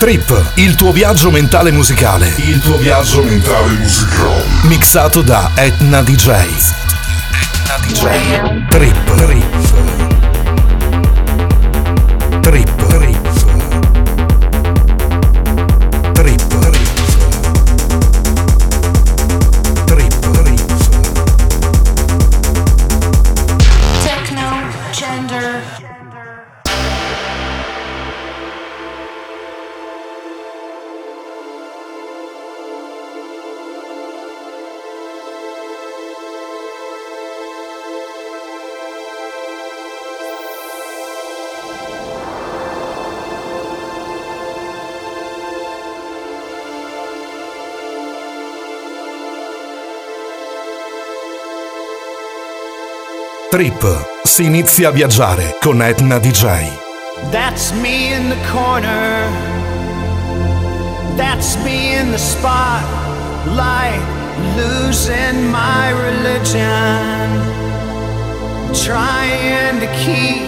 Trip, il tuo viaggio mentale musicale. Il tuo viaggio mentale musicale. Mixato da Etna DJ. Etna DJ. Trip. Trip. Trip. Si inizia a viaggiare con Etna DJ. That's me in the corner. That's me in the spotlight. Losing my religion. Trying to keep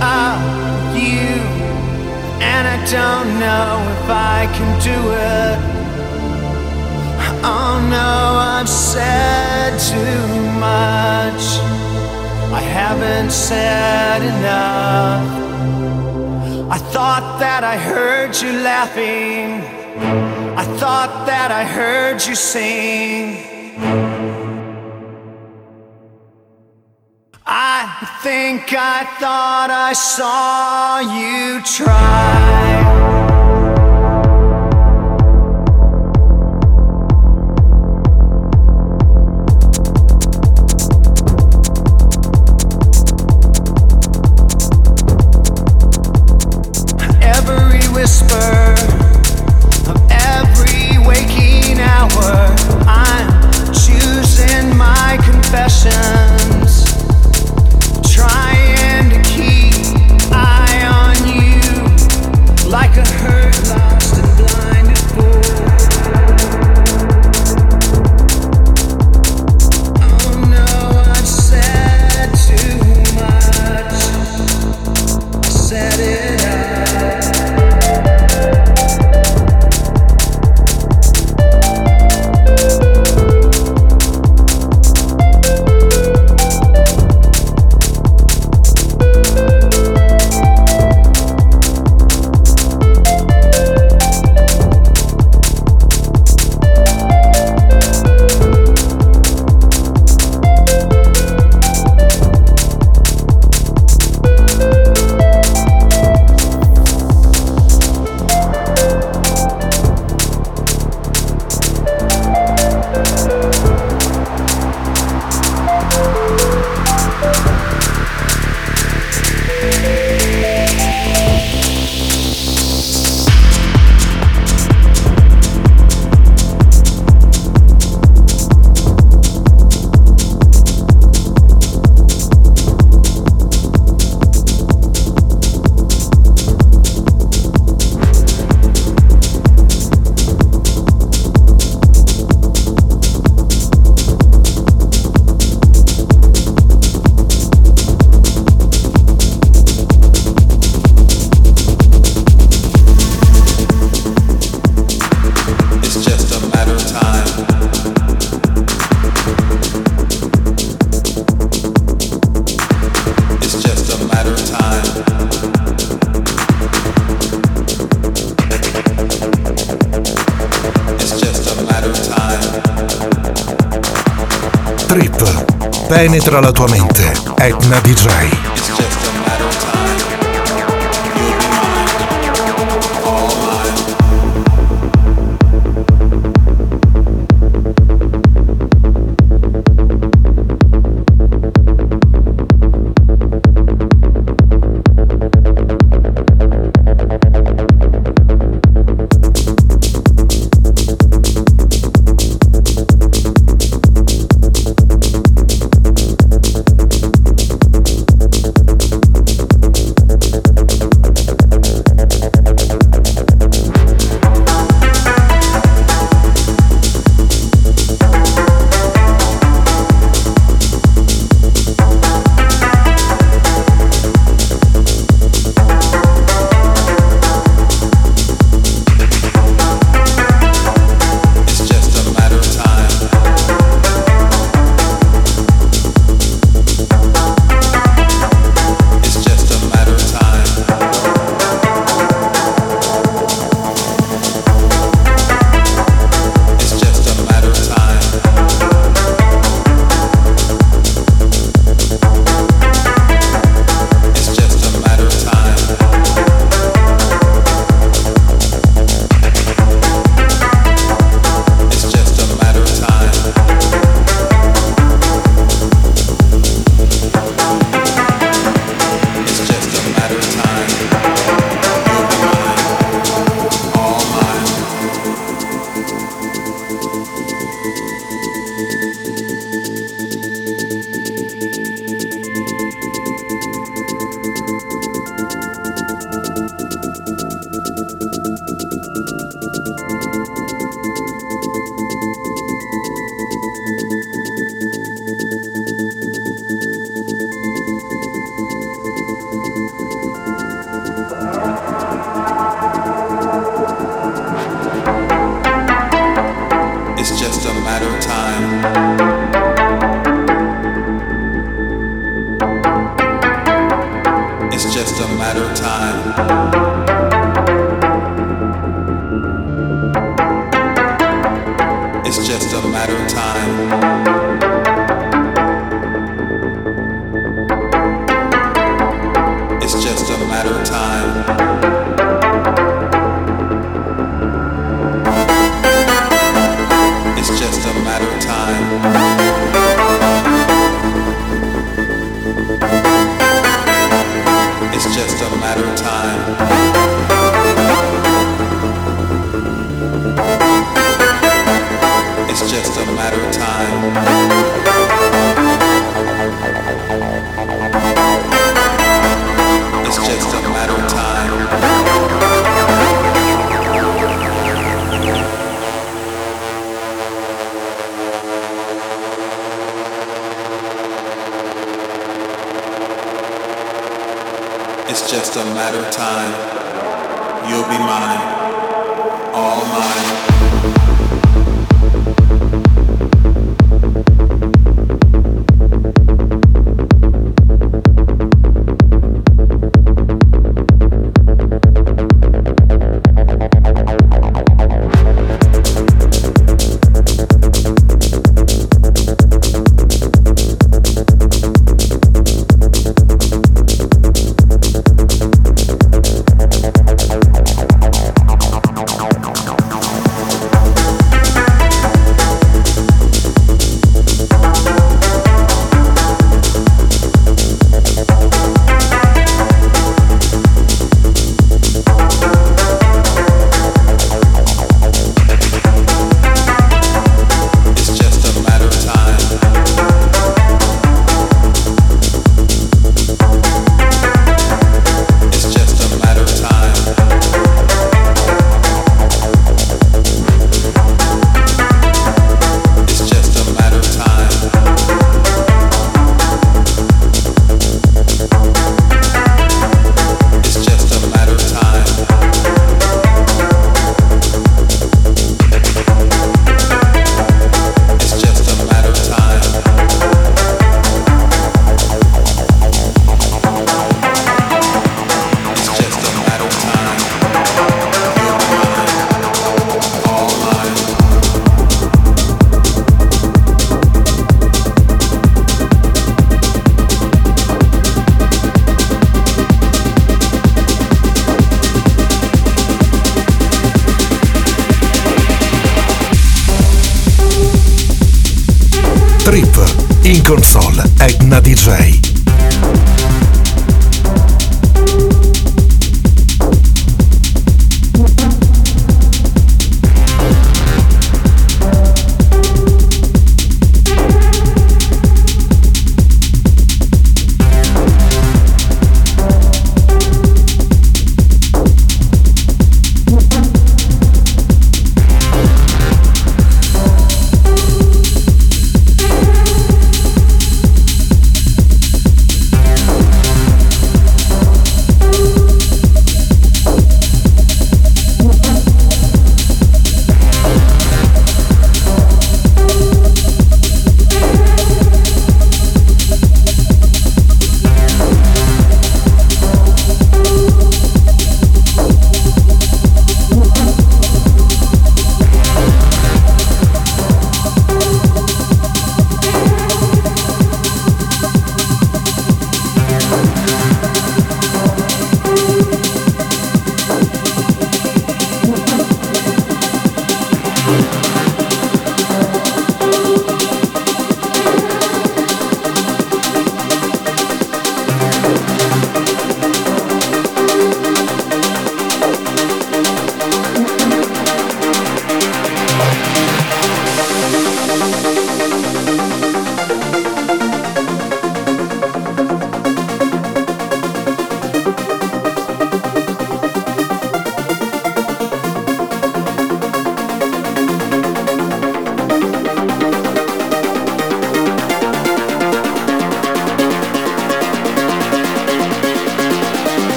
up you. And I don't know if I can do it. Oh no, I've said too much. I haven't said enough. I thought that I heard you laughing. I thought that I heard you sing. I think I thought I saw you try. Penetra la tua mente. Etna DJ. It's just a matter of time. You'll be mine, all mine. Trip. In console Edna DJ.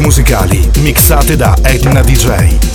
Musicali mixate da Edna DJ.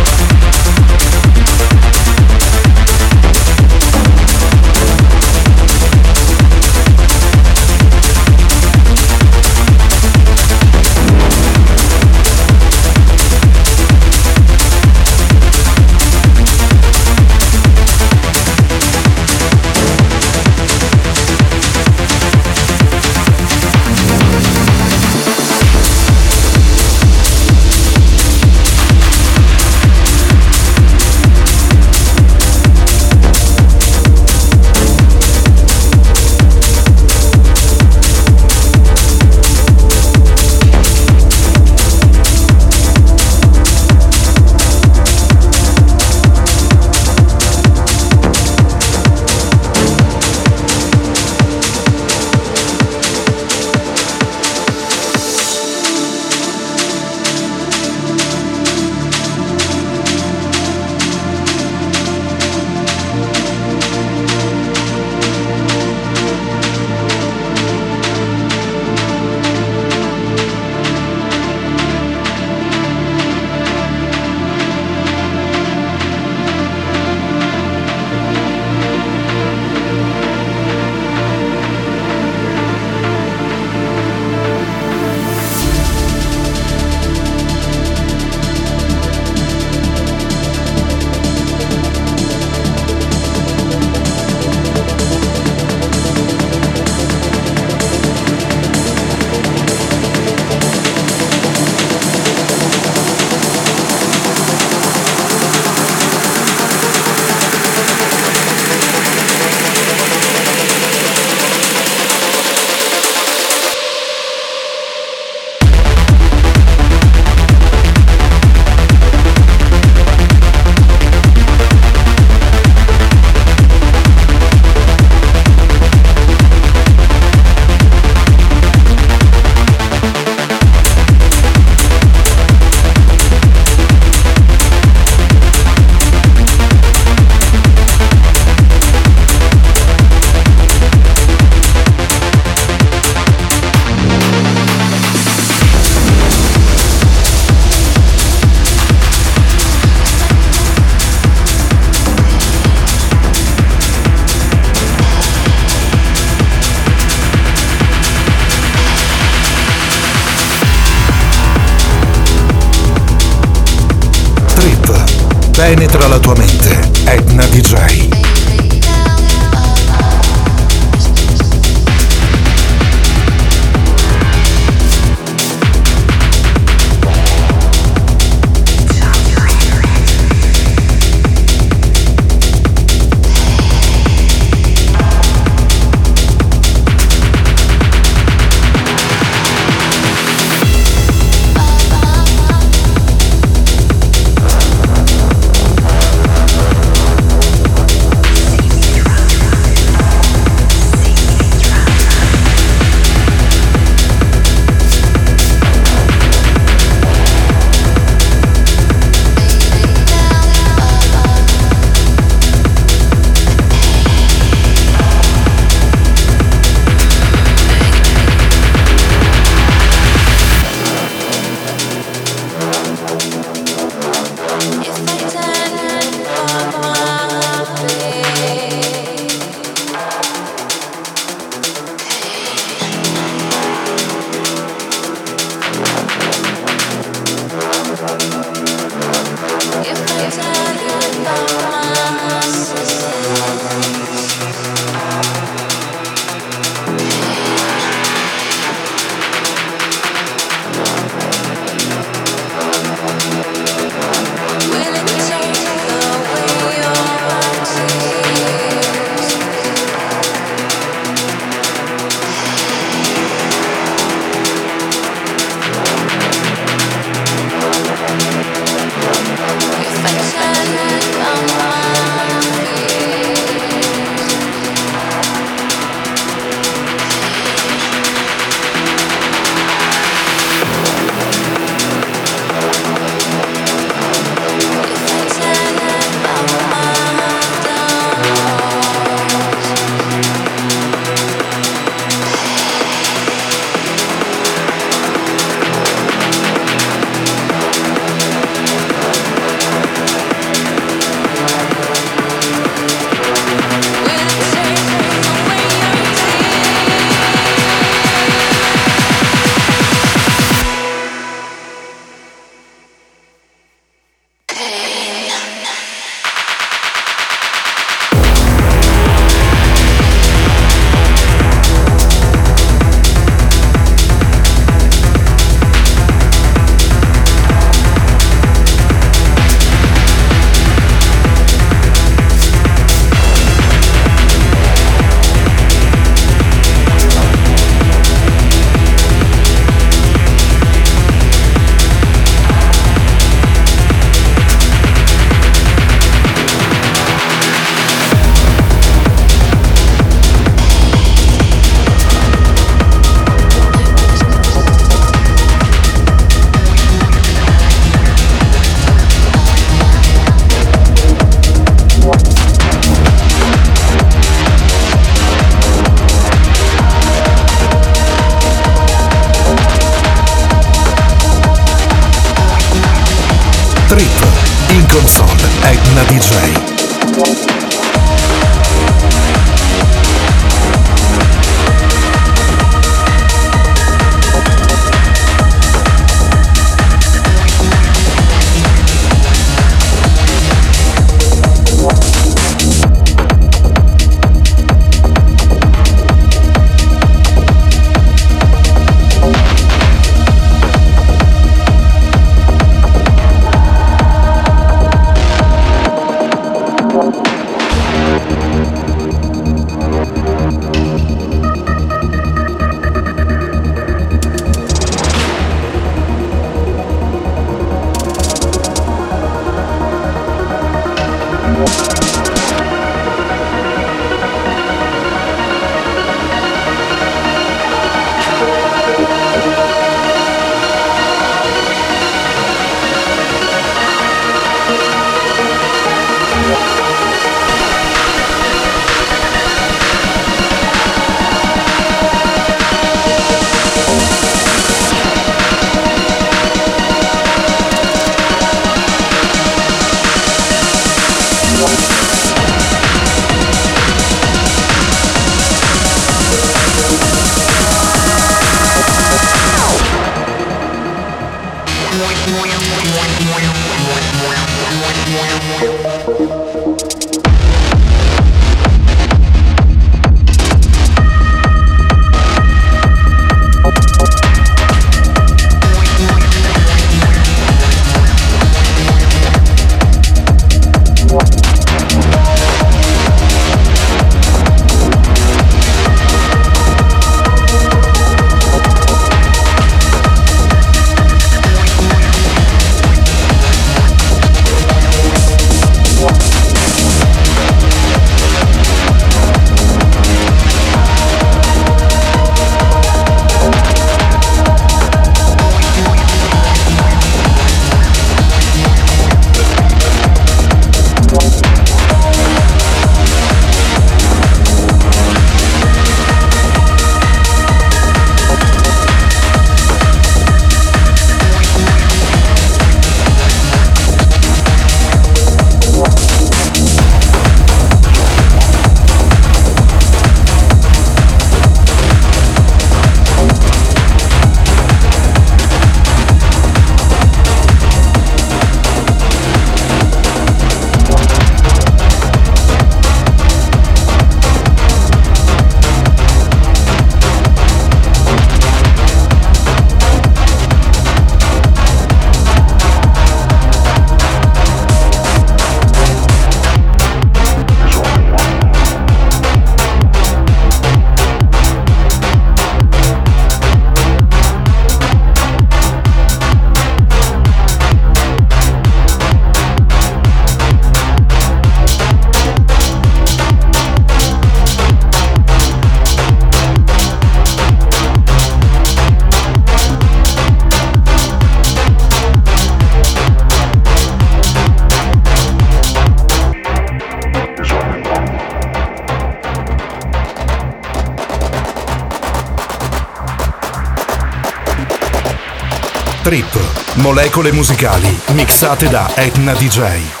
Trip, molecole musicali mixate da Etna DJ.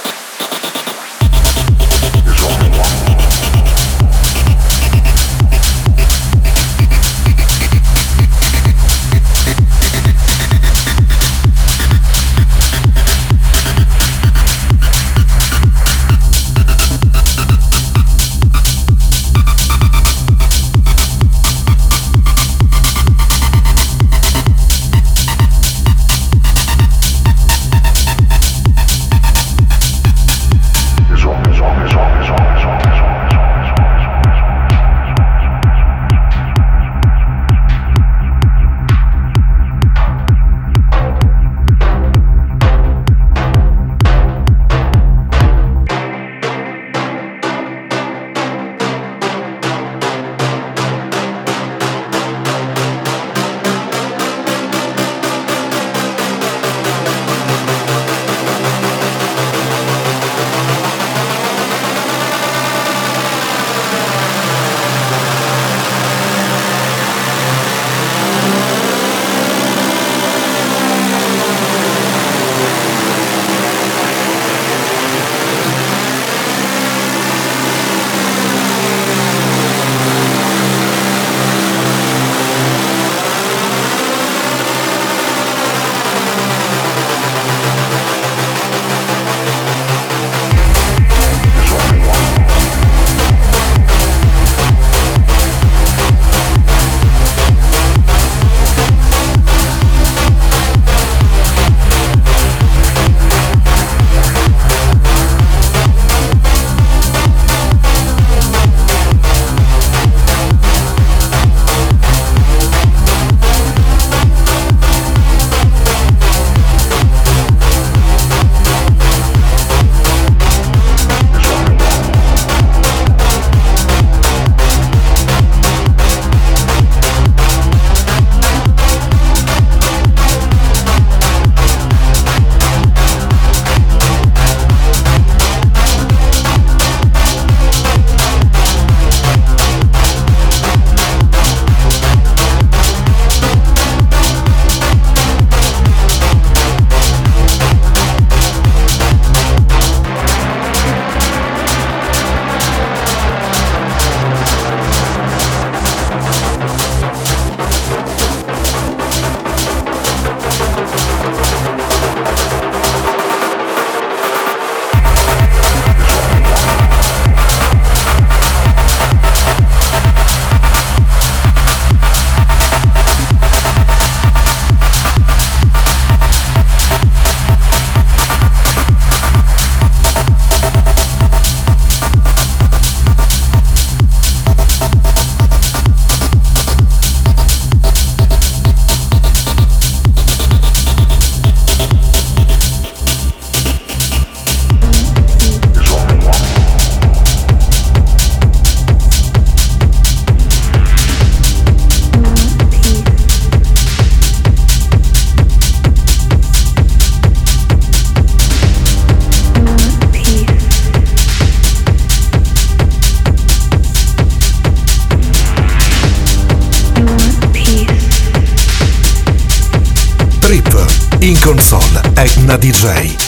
DJ.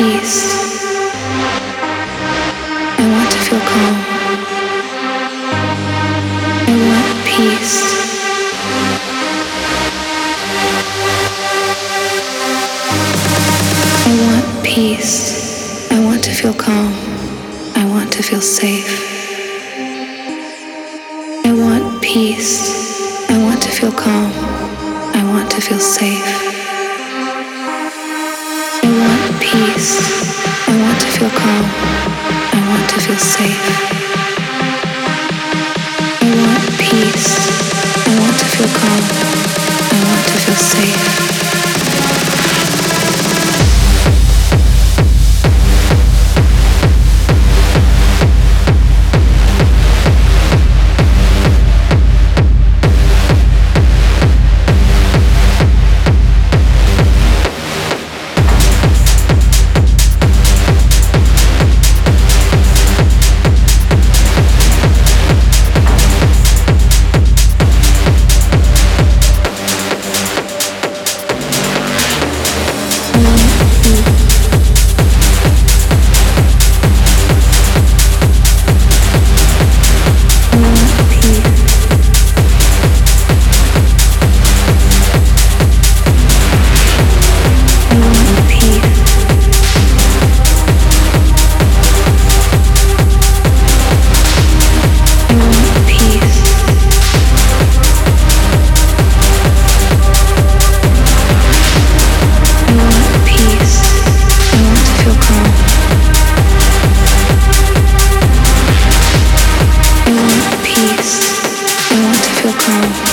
peace. Penetra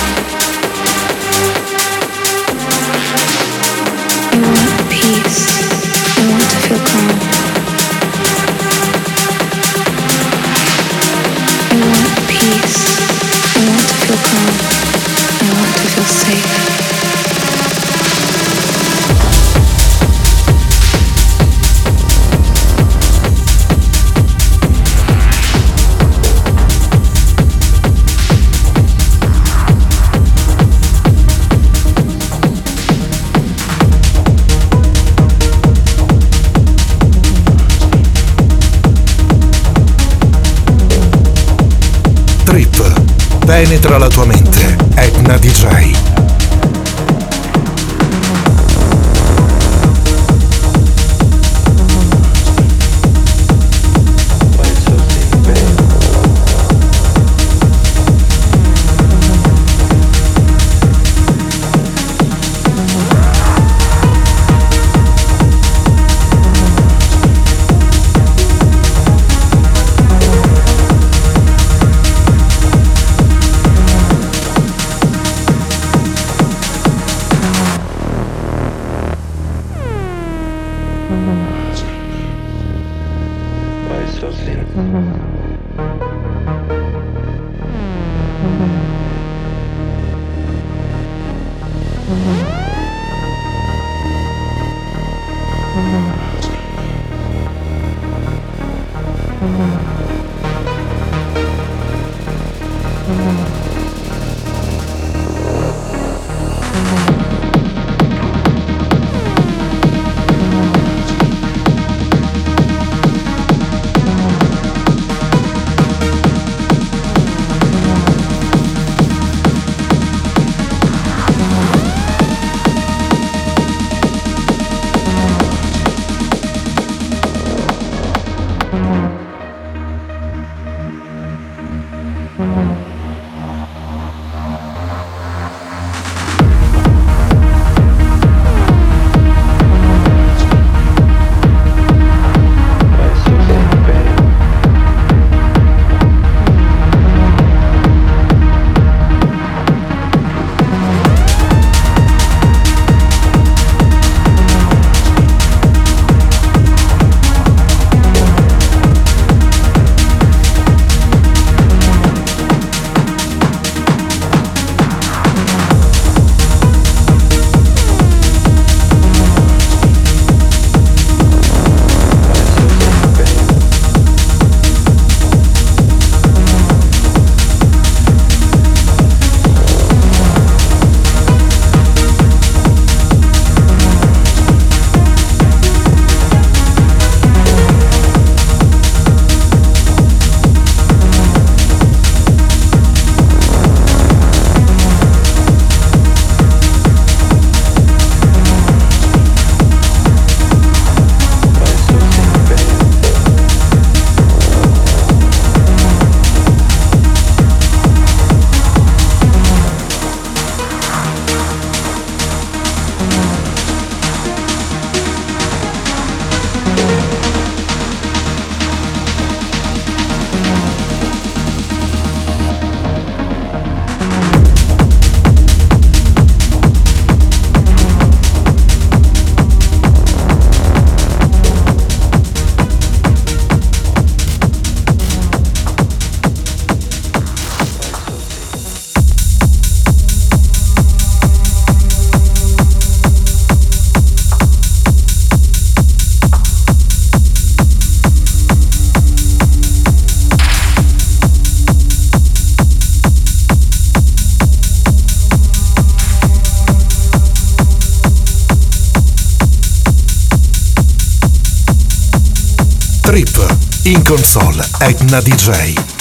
in console Etna DJ.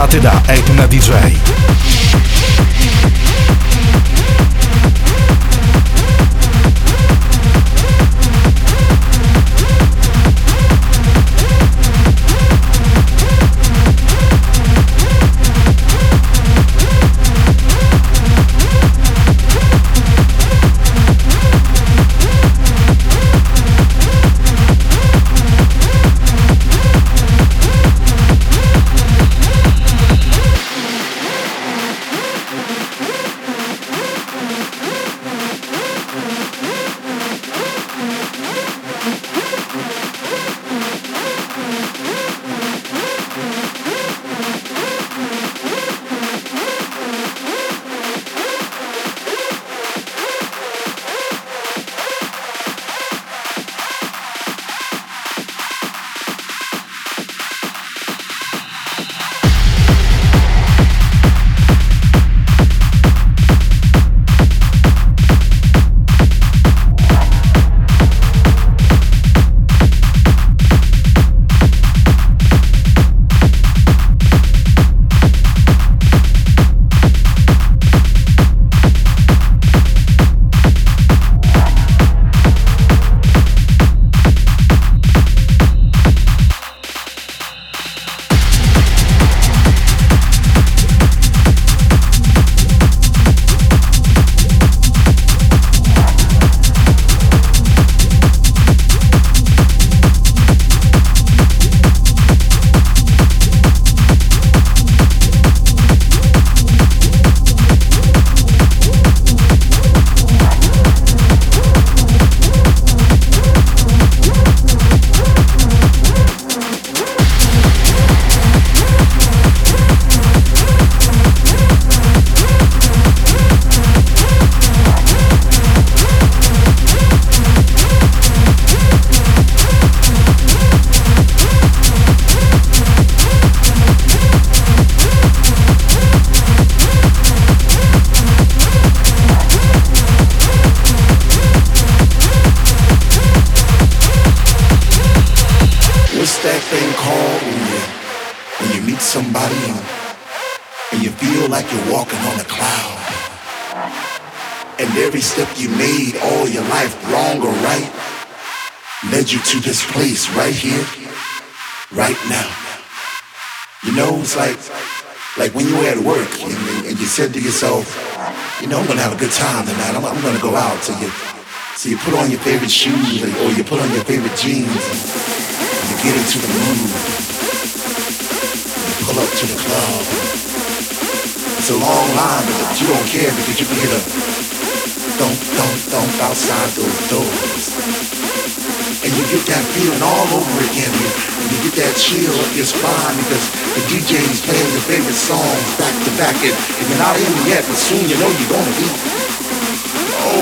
Mixate da Edna DJ. Every step you made all your life, wrong or right, led you to this place right here, right now. You know, it's like like when you were at work and, and you said to yourself, you know, I'm gonna have a good time tonight. I'm, I'm gonna go out. So you, so you put on your favorite shoes or, you put on your favorite jeans and you get into the mood. You pull up to the club. It's a long line, but you don't care because you can hear the thump, thump, thump outside those doors. And you get that feeling all over again. You, you get that chill up your spine because the DJ's playing your favorite songs back to back. And, and you're not in yet, but soon you know you're gonna be. Oh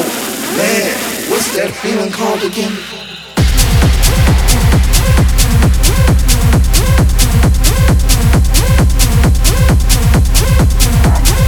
man, what's that feeling called again? What's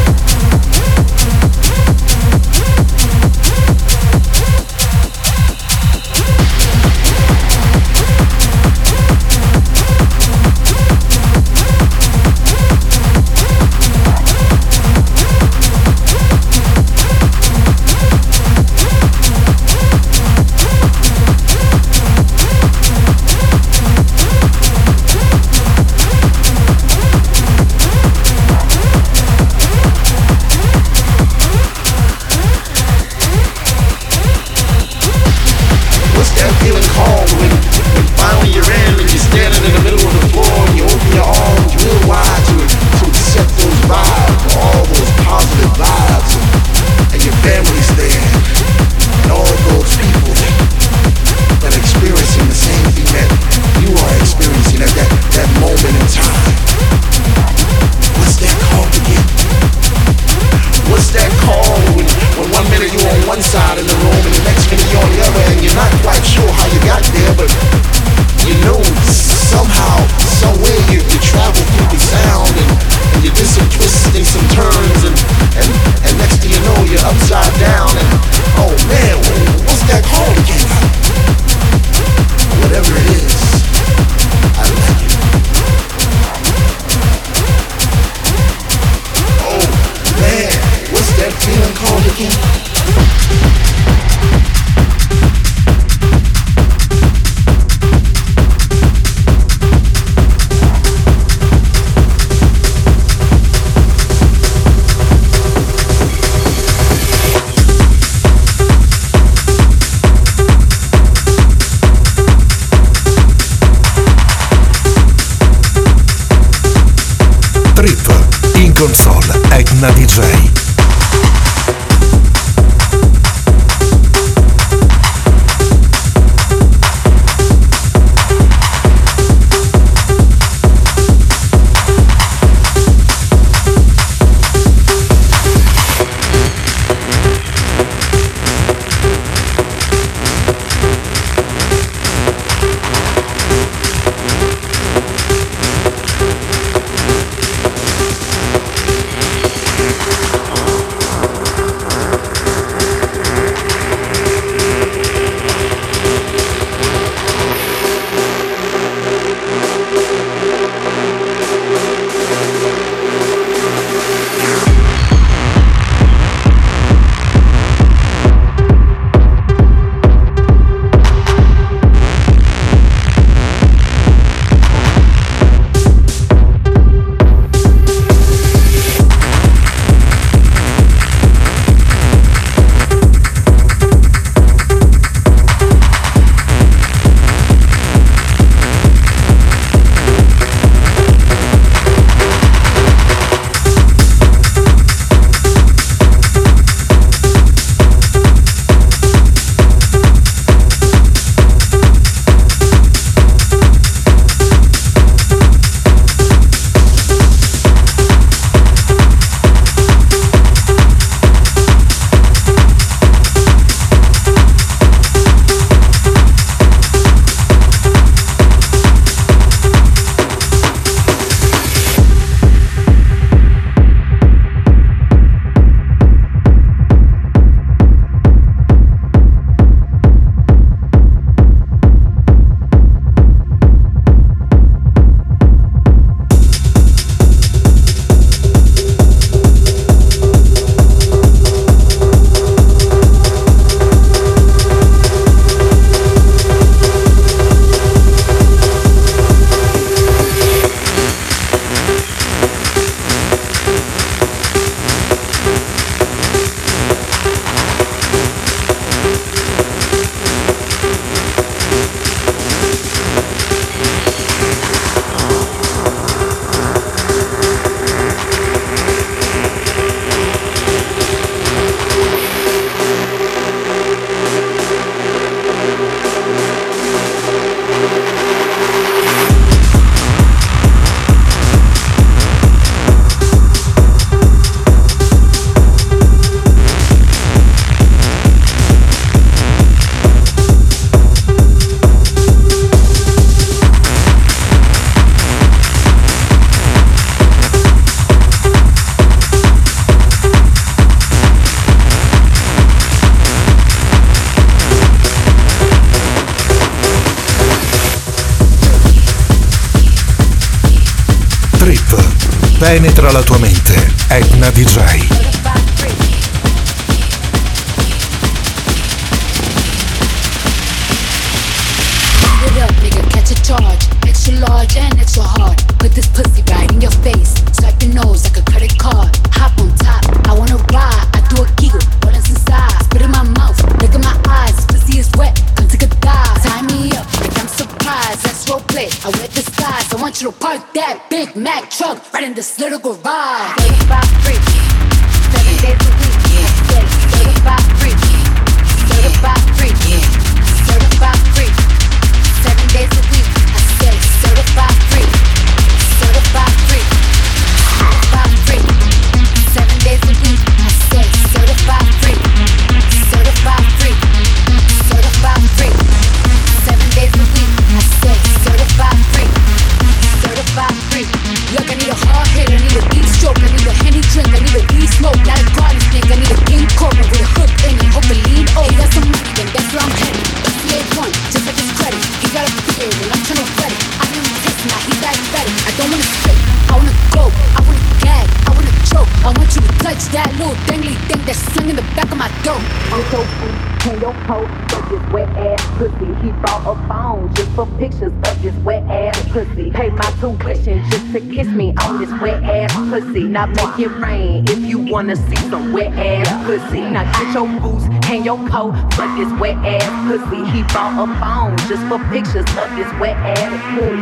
pictures of this wet ass pool.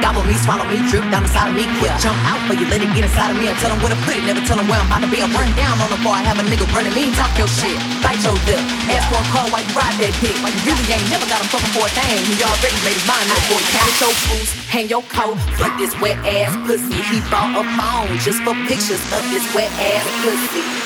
Gobble me, swallow me, drip down inside of me, quick jump out for you, let it get inside of me. I tell them where to put it, never tell them where I'm about to be. I run down on the I have a nigga running me, talk your shit, bite your lip. Ask for a call while you ride that dick, like you really ain't never got him fucking for a thing. He already made his mind up for you. Count your boots, hang your coat, fuck this wet ass pussy. He bought a phone just for pictures of this wet ass pussy.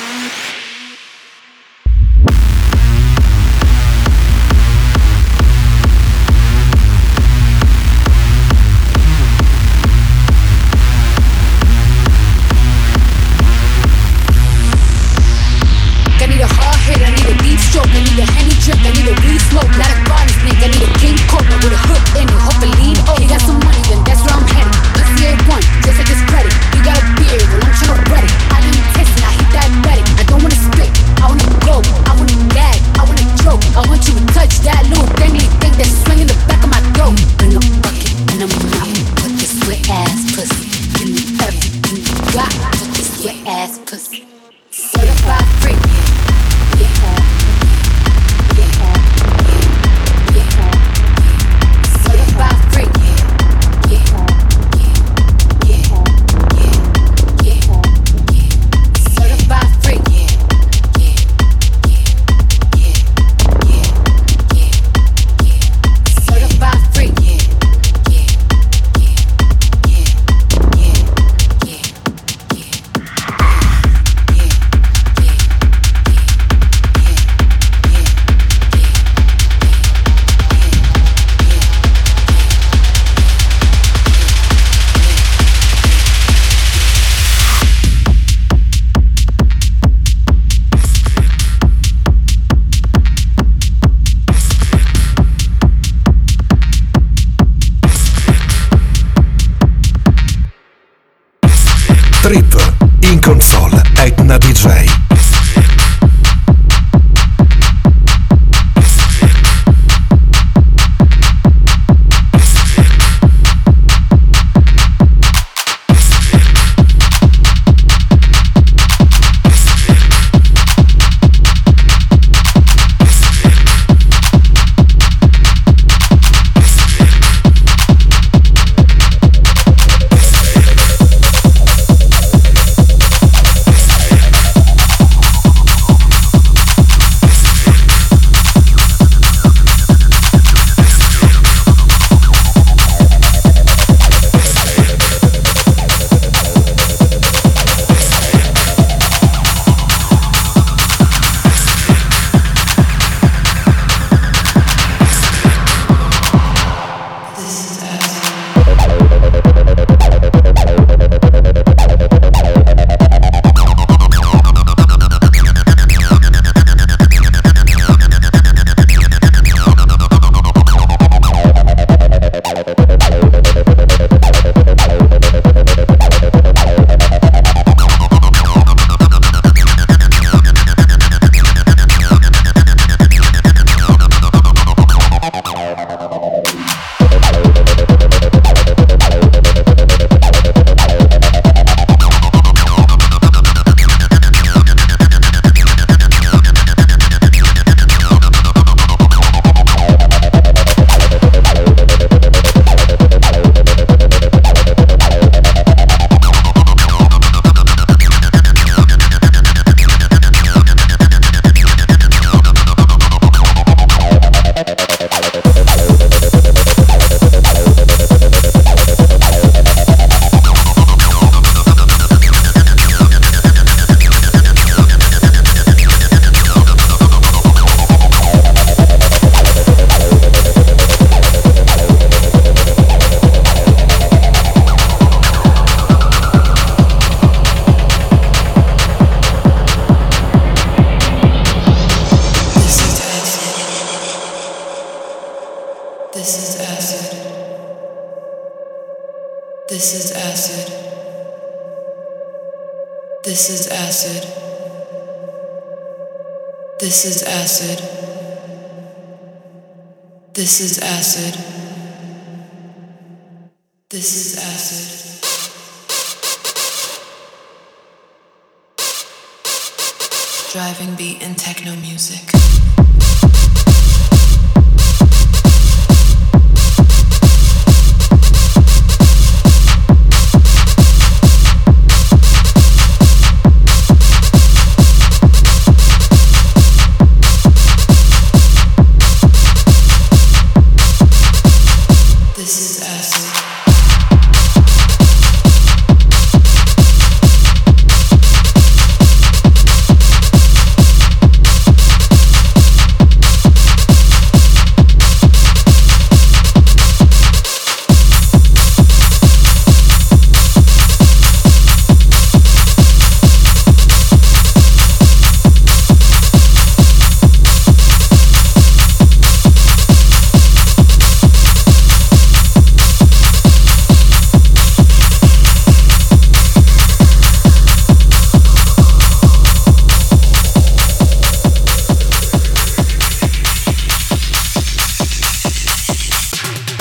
This is acid. This is acid. This is acid. This is acid. This is acid. Driving beat and techno music.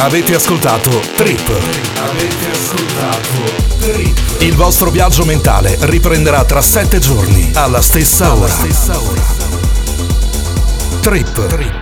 Avete ascoltato Trip. Avete ascoltato Trip. Il vostro viaggio mentale riprenderà tra sette giorni alla stessa ora. Trip. Trip.